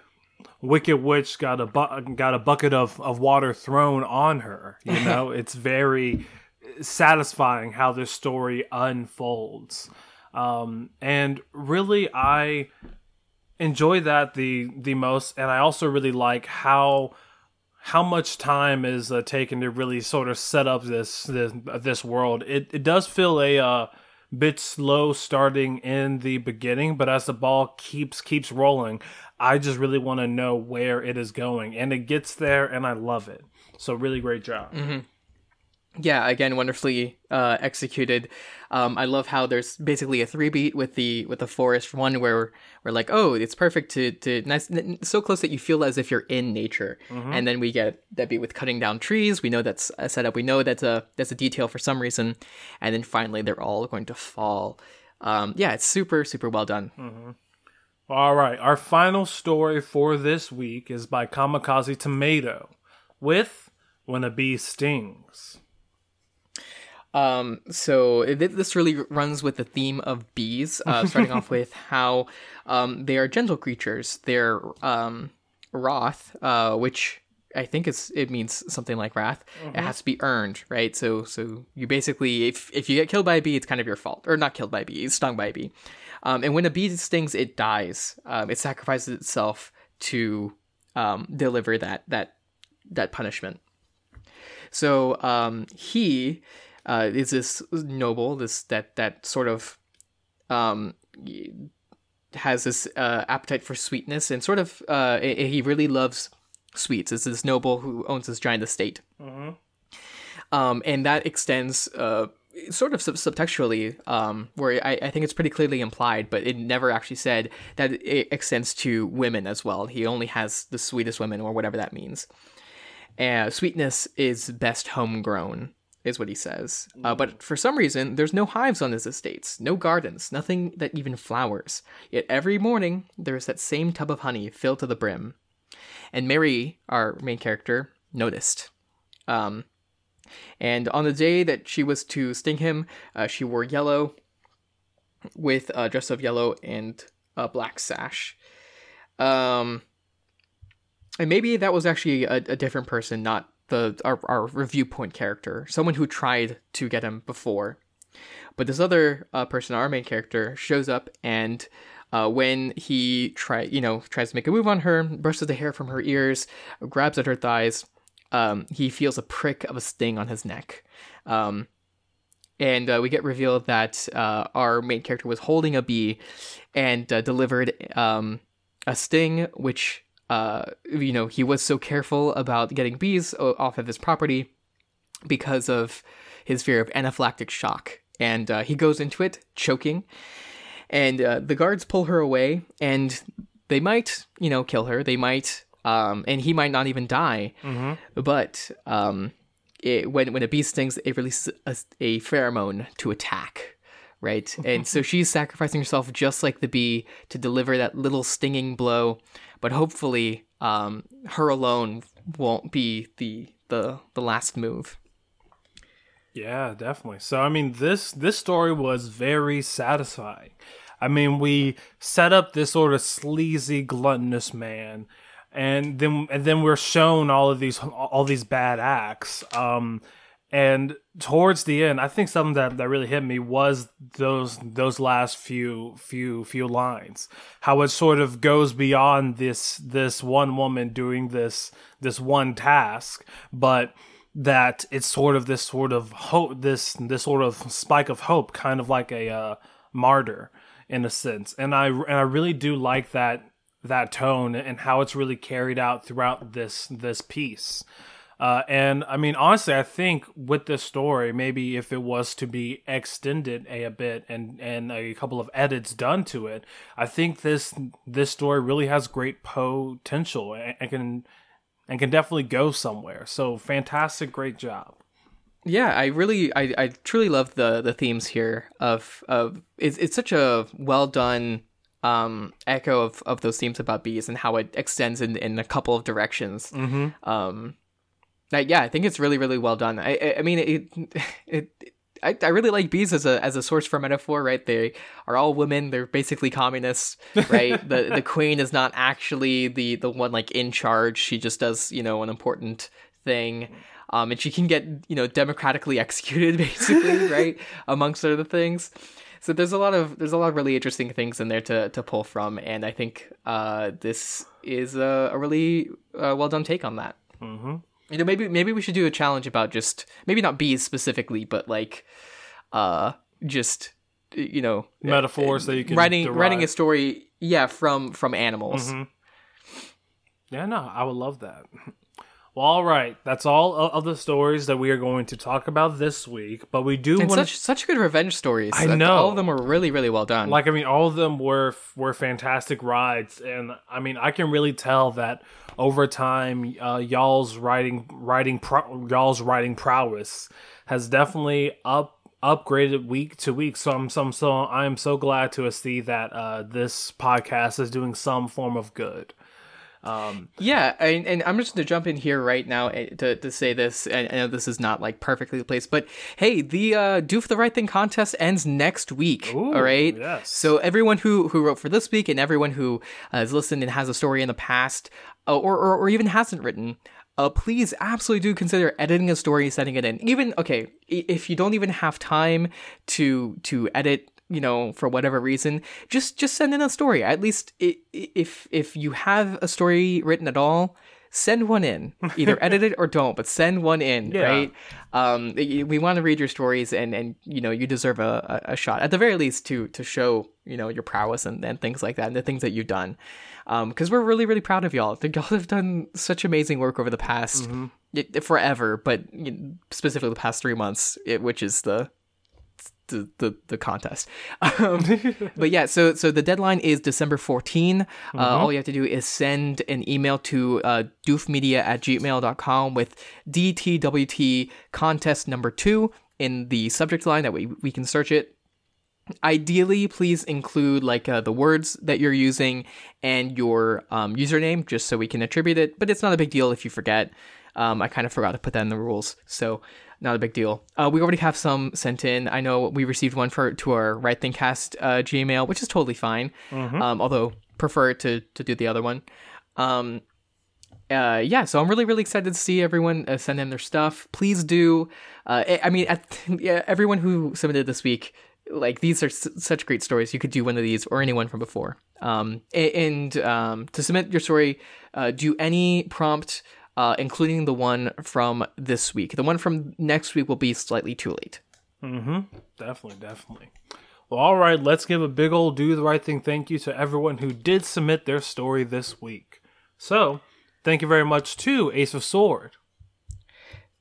Wicked Witch got a bu- got a bucket of, of water thrown on her. You know, it's very satisfying how this story unfolds. Um, and really, I enjoy that the the most, and I also really like how how much time is uh, taken to really sort of set up this this, this world. It it does feel a uh, bit slow starting in the beginning, but as the ball keeps keeps rolling, I just really want to know where it is going, and it gets there, and I love it. So really great job. yeah again wonderfully uh, executed. Um, i love how there's basically a three beat with the with the forest one where we're like oh it's perfect to to nice n- so close that you feel as if you're in nature. And then we get that beat with cutting down trees. We know that's a setup we know that's a that's a detail for some reason. And then finally they're all going to fall. Um, yeah it's super super well done All right, our final story for this week is by Kamikaze Tomato with When a Bee Stings. Um, so it, this really runs with the theme of bees, uh, starting off with how um, they are gentle creatures. They're um, wrath, uh, which I think is it means something like wrath. It has to be earned, right? So so you basically if if you get killed by a bee, it's kind of your fault, or not killed by a bee, stung by a bee. Um, and when a bee stings, it dies. Um, it sacrifices itself to um, deliver that that that punishment. So um, he uh, is this noble, this that that sort of um, has this uh, appetite for sweetness and sort of uh, he really loves sweets. It's this noble who owns this giant estate, um, and that extends. Uh, Sort of sub- subtextually, um, where I, I think it's pretty clearly implied, but it never actually said that it extends to women as well. He only has the sweetest women, or whatever that means. Uh, sweetness is best homegrown, is what he says. Uh, but for some reason, there's no hives on his estates, no gardens, nothing that even flowers. Yet every morning, there's that same tub of honey filled to the brim. And Mary, our main character, noticed. Um, and on the day that she was to sting him, uh, she wore yellow with a dress of yellow and a black sash. Um, and maybe that was actually a, a different person, not the our, our review point character, someone who tried to get him before. But this other uh, person, our main character, shows up and. Uh, when he try, you know, tries to make a move on her, brushes the hair from her ears, grabs at her thighs, um, he feels a prick of a sting on his neck. Um, and uh, we get revealed that uh, our main character was holding a bee and uh, delivered um, a sting, which uh, you know he was so careful about getting bees off of his property because of his fear of anaphylactic shock, and uh, he goes into it choking, and uh, the guards pull her away, and they might you know kill her, they might, um, and he might not even die, but um, it, when when a bee stings, it releases a, a pheromone to attack, right? and so she's sacrificing herself just like the bee to deliver that little stinging blow, but hopefully, um, her alone won't be the the the last move. Yeah, definitely. So I mean this this story was very satisfying. I mean, we set up this sort of sleazy gluttonous man and then and then we're shown all of these all these bad acts. Um and towards the end, I think something that, that really hit me was those those last few few few lines. How it sort of goes beyond this this one woman doing this this one task, but that it's sort of this sort of hope this this sort of spike of hope kind of like a uh, martyr in a sense and i and i really do like that that tone and how it's really carried out throughout this this piece uh, and I mean, honestly, I think with this story, maybe if it was to be extended a, a bit and and a couple of edits done to it, I think this this story really has great potential and, and can and can definitely go somewhere. So fantastic, great job. Yeah, I really, I, I truly love the the themes here. Of of it's it's such a well done um echo of of those themes about bees and how it extends in in a couple of directions. Mm-hmm. Um, yeah, I think it's really really well done. I I, I mean it it. I, I really like bees as a as a source for metaphor, right? They are all women. They're basically communists, right? the the queen is not actually the the one like in charge. She just does you know an important thing, um, and she can get you know democratically executed, basically, right? Amongst other things. So there's a lot of there's a lot of really interesting things in there to to pull from, and I think uh, this is a, a really uh, well done take on that. Mm-hmm. You know, maybe maybe we should do a challenge about just maybe not bees specifically, but like, uh, just you know, Metaphors that you can writing derive. writing a story, yeah, from from animals. Yeah, no, I would love that. Well, all right. That's all of the stories that we are going to talk about this week. But we do want such such good revenge stories. I know. all of them were really really well done. like I mean, all of them were were fantastic rides, and I mean, I can really tell that over time, uh, y'all's writing writing pro- y'all's writing prowess has definitely up upgraded week to week. So I'm so, so I'm so glad to see that uh, this podcast is doing some form of good. Yeah, and, and I'm just going to jump in here right now eh, to, to say this. And I know this is not like perfectly placed, but hey, the uh, Do for the Right Thing contest ends next week. Ooh, all right. yes. So everyone who who wrote for this week and everyone who uh, has listened and has a story in the past, uh, or, or or even hasn't written. Uh, please absolutely do consider editing a story, sending it in. Even okay, if you don't even have time to to edit you know for whatever reason just just send in a story. At least if if you have a story written at all send one in. Either edit it or don't but send one in Yeah. right? Um we want to read your stories and and you know you deserve a, a shot. At the very least to to show you know your prowess and, and things like that and the things that you've done. Um because we're really really proud of y'all. I think y'all have done such amazing work over the past y- forever but you know, specifically the past three months it, which is the the the, the contest. Um, but yeah, so so the deadline is December 14. Uh, all you have to do is send an email to uh, doofmedia at gmail.com with DTWT contest number two in the subject line. That way we can search it. Ideally, please include like uh, the words that you're using and your um, username, just so we can attribute it. But it's not a big deal if you forget. Um, I kind of forgot to put that in the rules, so not a big deal. Uh, we already have some sent in. I know we received one for to our Right Thing Cast uh, Gmail, which is totally fine. Um, although prefer to to do the other one. Um, uh, yeah, so I'm really, really excited to see everyone uh, send in their stuff. Please do. Uh, I- I mean, at, yeah, everyone who submitted this week, like these are s- such great stories. You could do one of these or anyone from before. Um, and um, to submit your story, uh, do any prompt, uh, including the one from this week. The one from next week will be slightly too late. Mm-hmm. Definitely, definitely. Well, all right, let's give a big old do the right thing thank you to everyone who did submit their story this week. So, thank you very much to Ace of Sword.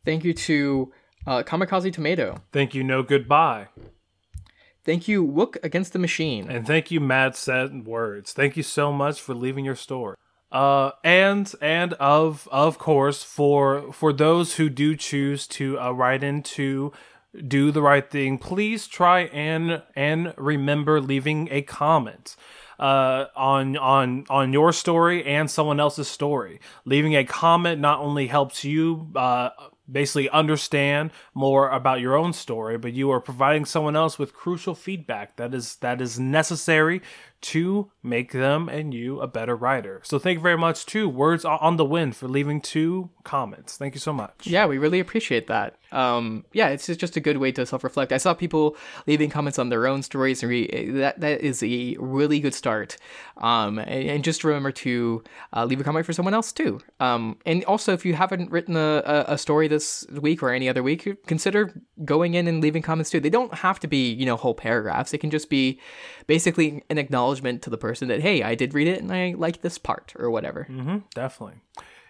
Thank you to uh, Kamikaze Tomato. Thank you, No Goodbye. Thank you, Wook Against the Machine. And thank you, Mad Set Words. Thank you so much for leaving your story. Uh, and and of of course for for those who do choose to uh, write in to do the right thing, please try and and remember leaving a comment uh, on on on your story and someone else's story. Leaving a comment not only helps you uh, basically understand more about your own story, but you are providing someone else with crucial feedback that is that is necessary to make them and you a better writer. So thank you very much to Words on the Wind for leaving two comments. Thank you so much. Yeah, we really appreciate that. Um, yeah, it's just a good way to self-reflect. I saw people leaving comments on their own stories, and re- that that is a really good start. Um, and, and just remember to uh, leave a comment for someone else too. Um, and also, if you haven't written a, a, a story this week or any other week, consider going in and leaving comments too. They don't have to be you know whole paragraphs. It can just be basically an acknowledgement to the person that hey, I did read it and I like this part or whatever. Mm-hmm, definitely.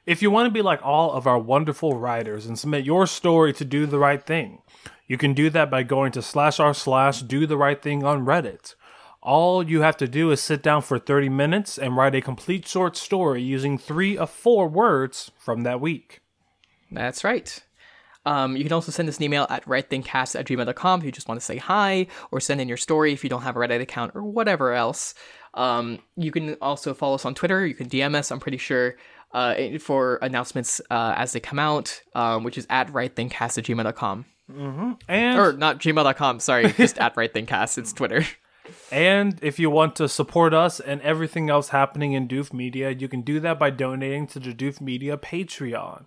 If you want to be like all of our wonderful writers and submit your story to do the right thing, you can do that by going to slash r slash do the right thing on Reddit. All you have to do is sit down for 30 minutes and write a complete short story using three of four words from that week. That's right. Um, you can also send us an email at rightthingcast at gmail.com if you just want to say hi or send in your story if you don't have a Reddit account or whatever else. Um, you can also follow us on Twitter. You can DM us, I'm pretty sure, uh, for announcements uh, as they come out, um, which is at rightthingcast at gmail.com. And Or not gmail.com, sorry, just at rightthingcast. It's Twitter. And if you want to support us and everything else happening in Doof Media, you can do that by donating to the Doof Media Patreon.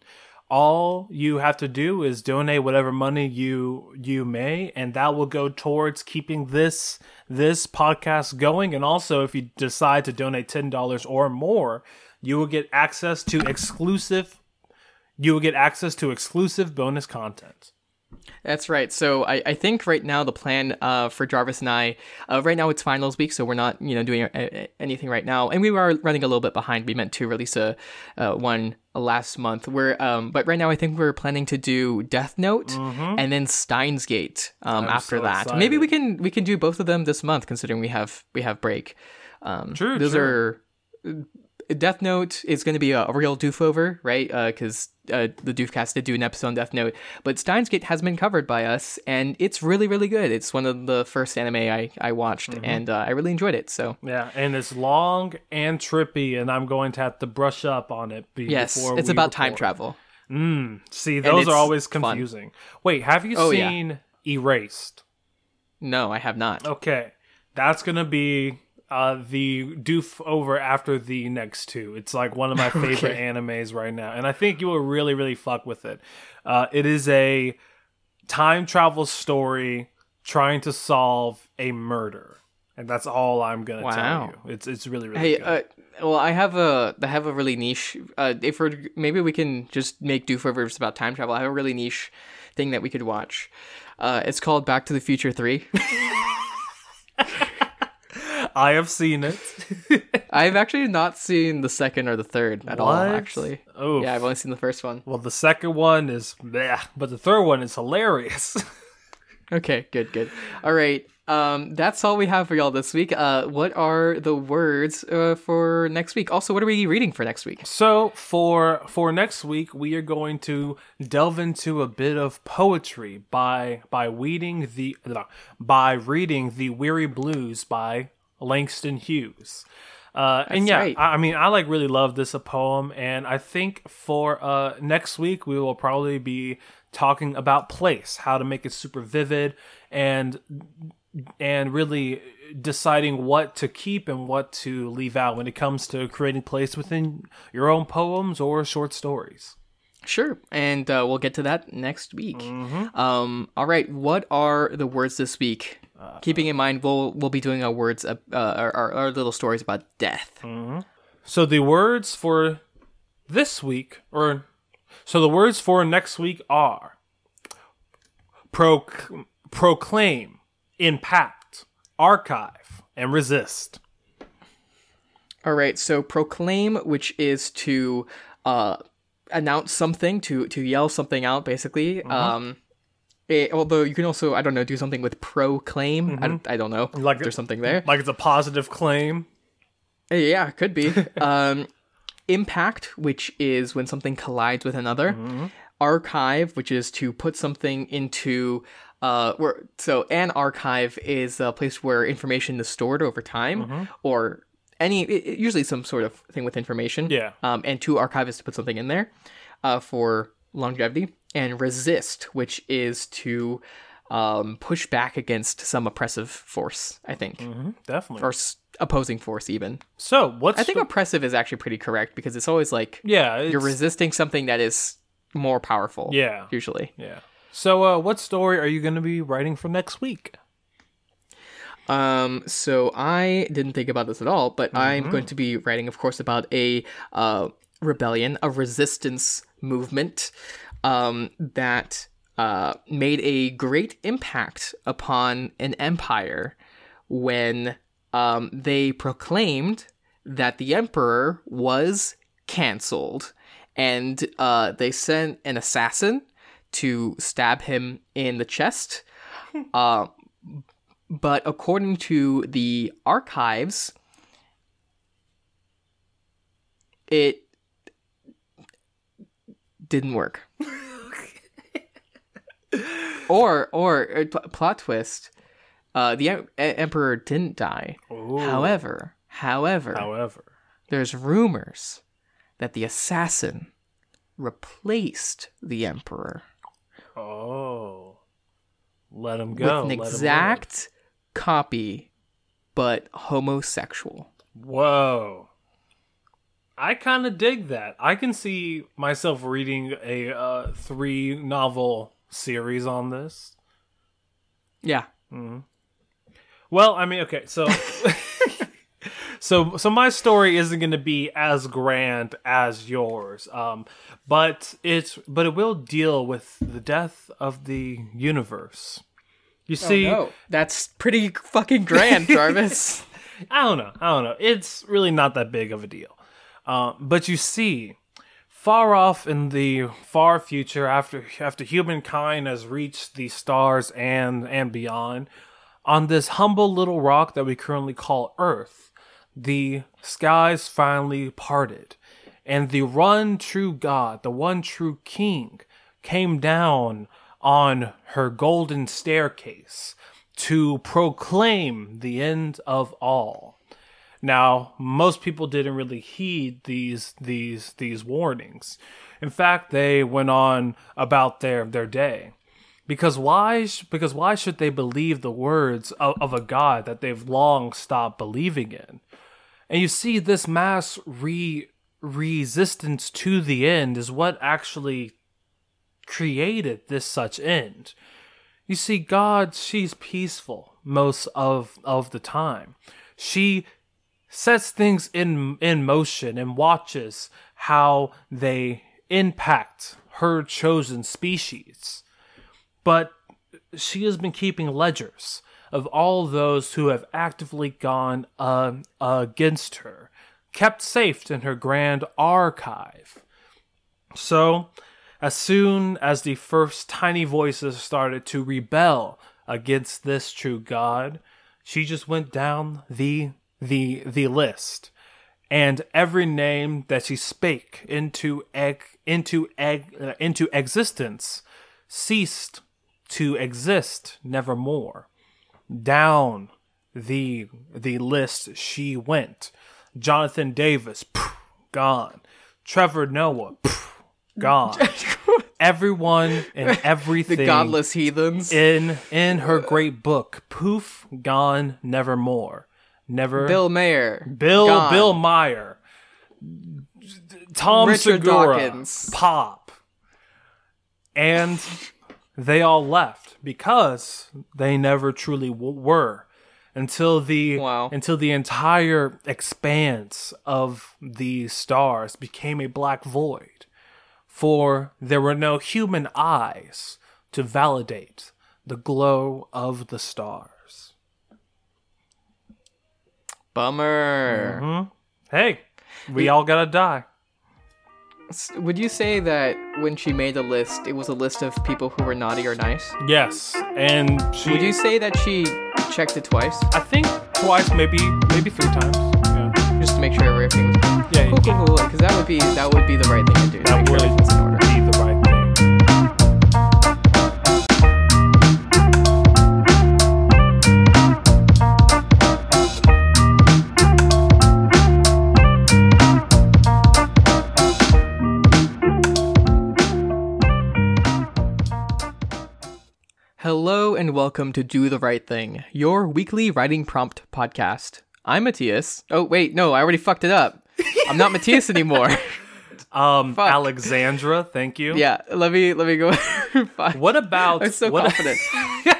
All you have to do is donate whatever money you you may, and that will go towards keeping this this podcast going. And also, if you decide to donate ten dollars or more, you will get access to exclusive you will get access to exclusive bonus content. That's right. So I, I think right now the plan uh, for Jarvis and I, uh, right now it's finals week, so we're not you know doing a, anything right now, and we are running a little bit behind. We meant to release a uh, one last month. We're um, but right now I think we're planning to do Death Note and then Steins Gate um, after Mm-hmm. so that. excited. Maybe we can we can do both of them this month, considering we have we have break. Um, True, Those true. are Death Note is going to be a, a real doof over, right? Because uh, the Doofcast did do an episode on Death Note, but Steins Gate has been covered by us, and it's really, really good. It's one of the first anime I, I watched, Mm-hmm. and uh, I really enjoyed it. So Yeah, and it's long and trippy, and I'm going to have to brush up on it. Be- yes, it's about time travel. See, those are always fun. confusing. Wait, have you Oh, yeah. seen Erased? No, I have not. Okay, that's gonna be uh, the doof over after the next two. It's like one of my favorite animes right now, and I think you will really, really fuck with it. Uh, it is a time travel story trying to solve a murder, and that's all I'm gonna Wow. tell you. It's it's really, really Hey, good. uh, well, I have a I have a really niche. Uh, if we're maybe we can just make doofovers about time travel. I have a really niche thing that we could watch. Uh, it's called Back to the Future Three. I have seen it. I've actually not seen the second or the third at all. Actually, oh yeah, I've only seen the first one. Well, the second one is, bleh, but the third one is hilarious. Okay, good, good. All right, um, that's all we have for y'all this week. Uh, what are the words uh, for next week? Also, what are we reading for next week? so for for next week, we are going to delve into a bit of poetry by by reading the by reading the Weary Blues by Langston Hughes. Uh, and yeah, right. I, I mean, I like really love this a poem, and I think for uh, next week we will probably be talking about place, how to make it super vivid, and and really deciding what to keep and what to leave out when it comes to creating place within your own poems or short stories. Sure, and uh, we'll get to that next week. Um, all right, what are the words this week? Keeping in mind, we'll we'll be doing our words, uh, uh, our, our, our little stories about death. So the words for this week, or so the words for next week are proc- proclaim, impact, archive, and resist. All right, so proclaim, which is to uh, announce something, to to yell something out, basically. Um, it- although you can also, I don't know, do something with proclaim. I, don't- I don't know. Like there's something there. Like it's a positive claim. Yeah, it could be. um, impact, which is when something collides with another. Archive, which is to put something into. Uh, where so an archive is a place where information is stored over time, or any usually some sort of thing with information. Yeah. Um, and to archive is to put something in there, uh, for longevity. And resist, which is to um, push back against some oppressive force. I think, Definitely. or s- opposing force even. so what's I think the- oppressive is actually pretty correct because it's always like yeah, it's, you're resisting something that is more powerful. Yeah. Usually. yeah. So uh, what story are you going to be writing for next week? Um, so I didn't think about this at all, but I'm going to be writing, of course, about a uh, rebellion, a resistance movement um, that uh, made a great impact upon an empire when um, they proclaimed that the emperor was canceled, and uh, they sent an assassin to stab him in the chest. Uh, but according to the archives, it didn't work. or or uh, pl- plot twist, uh, the em- emperor didn't die. However, however, However, there's rumors that the assassin replaced the emperor oh, let him with go. an let exact copy, but homosexual. Whoa. I kind of dig that. I can see myself reading a uh, three novel series on this. Yeah. Well, I mean, okay, so so so my story isn't going to be as grand as yours. Um, but it's but it will deal with the death of the universe. You see, no, that's pretty fucking grand, Jarvis. I don't know. I don't know. It's really not that big of a deal. Uh, but you see, far off in the far future, after after humankind has reached the stars and and beyond, on this humble little rock that we currently call Earth, the skies finally parted, and the one true God, the one true King, came down on her golden staircase to proclaim the end of all. Now, most people didn't really heed these these these warnings. In fact, they went on about their their day. Because why because why should they believe the words of, of a god that they've long stopped believing in? And you see this mass re resistance to the end is what actually created this such end. You see, God, she's peaceful most of, of the time. She sets things in in motion and watches how they impact her chosen species. But she has been keeping ledgers of all those who have actively gone uh, against her, kept safe in her grand archive. So, as soon as the first tiny voices started to rebel against this true God, she just went down the the the list, and every name that she spake into egg into egg uh, into existence ceased to exist nevermore. Down the the list she went. Jonathan Davis, pff, gone. Trevor Noah, pff, gone. Everyone and everything. the godless heathens. in in her great book, poof, gone, nevermore, never. Bill Maher. Bill, gone. Bill Maher, Tom Richard Segura, Dawkins. Pop, and they all left because they never truly w- were until the Wow. until the entire expanse of the stars became a black void for there were no human eyes to validate the glow of the stars Bummer. Mm-hmm. hey we all gotta die Would you say that when she made the list, it was a list of people who were naughty or nice? yes and she Would you say that she checked it twice i think twice maybe maybe three times yeah just to make sure everything was? Yeah, cool, cool, cool. Because that would be that would be the right thing to do. That make sure Hello and welcome to Do the Right Thing, your weekly writing prompt podcast. I'm Matthias. Oh wait, no, I already fucked it up. I'm not Matthias anymore. um Fuck. Alexander thank you yeah, let me let me go. What about I'm so what, confident.